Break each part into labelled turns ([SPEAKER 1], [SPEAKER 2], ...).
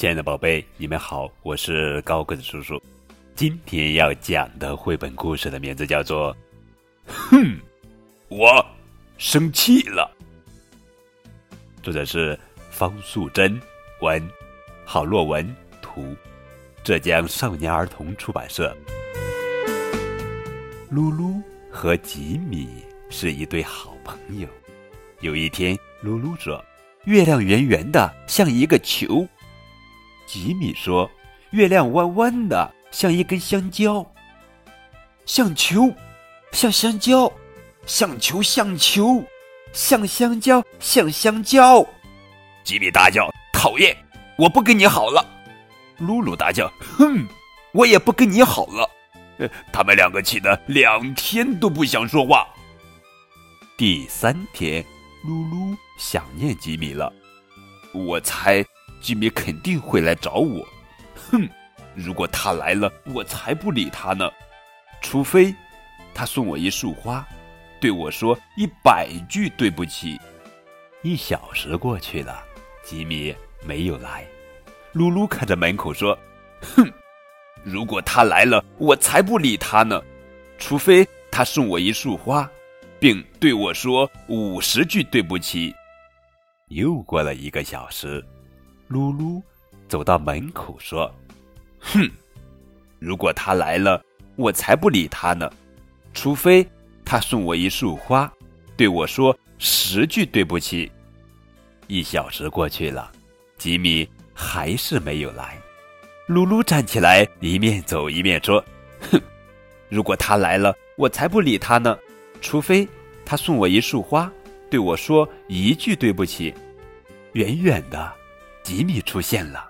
[SPEAKER 1] 亲爱的宝贝，你们好，我是高个子叔叔。今天要讲的绘本故事的名字叫做《哼，我生气了》，作者是方素珍，文，郝洛文，图，浙江少年儿童出版社。噜噜和吉米是一对好朋友。有一天，噜噜说：“月亮圆圆的，像一个球。”吉米说：“月亮弯弯的，像一根香蕉。”像球，像香蕉，像球，像球，像香蕉，像香蕉。吉米大叫：“讨厌！我不跟你好了。”露露大叫：“哼，我也不跟你好了。”他们两个气得两天都不想说话。第三天，露露想念吉米了。我猜。吉米肯定会来找我，哼！如果他来了，我才不理他呢。除非他送我一束花，对我说一百句对不起。一小时过去了，吉米没有来。露露看着门口说：“哼！如果他来了，我才不理他呢。除非他送我一束花，并对我说五十句对不起。”又过了一个小时。噜噜走到门口说：“哼，如果他来了，我才不理他呢。除非他送我一束花，对我说十句对不起。”一小时过去了，吉米还是没有来。噜噜站起来，一面走一面说：“哼，如果他来了，我才不理他呢。除非他送我一束花，对我说一句对不起。”远远的。吉米出现了，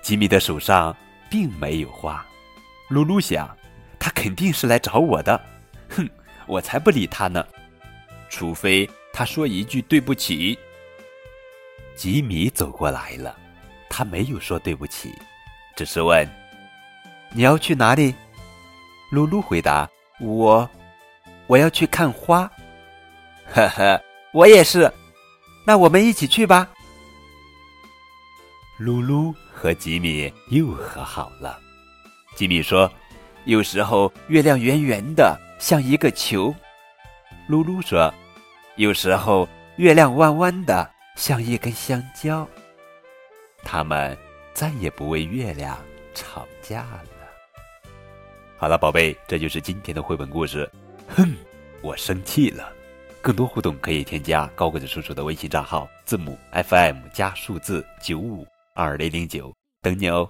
[SPEAKER 1] 吉米的手上并没有花。露露想，他肯定是来找我的。哼，我才不理他呢，除非他说一句对不起。吉米走过来了，他没有说对不起，只是问：“你要去哪里？”露露回答：“我，我要去看花。”呵呵，我也是。那我们一起去吧。露露和吉米又和好了。吉米说：“有时候月亮圆圆的，像一个球。”露露说：“有时候月亮弯弯的，像一根香蕉。”他们再也不为月亮吵架了。好了，宝贝，这就是今天的绘本故事。哼，我生气了。更多互动可以添加高个子叔叔的微信账号，字母 FM 加数字九五。二零零九，等你哦。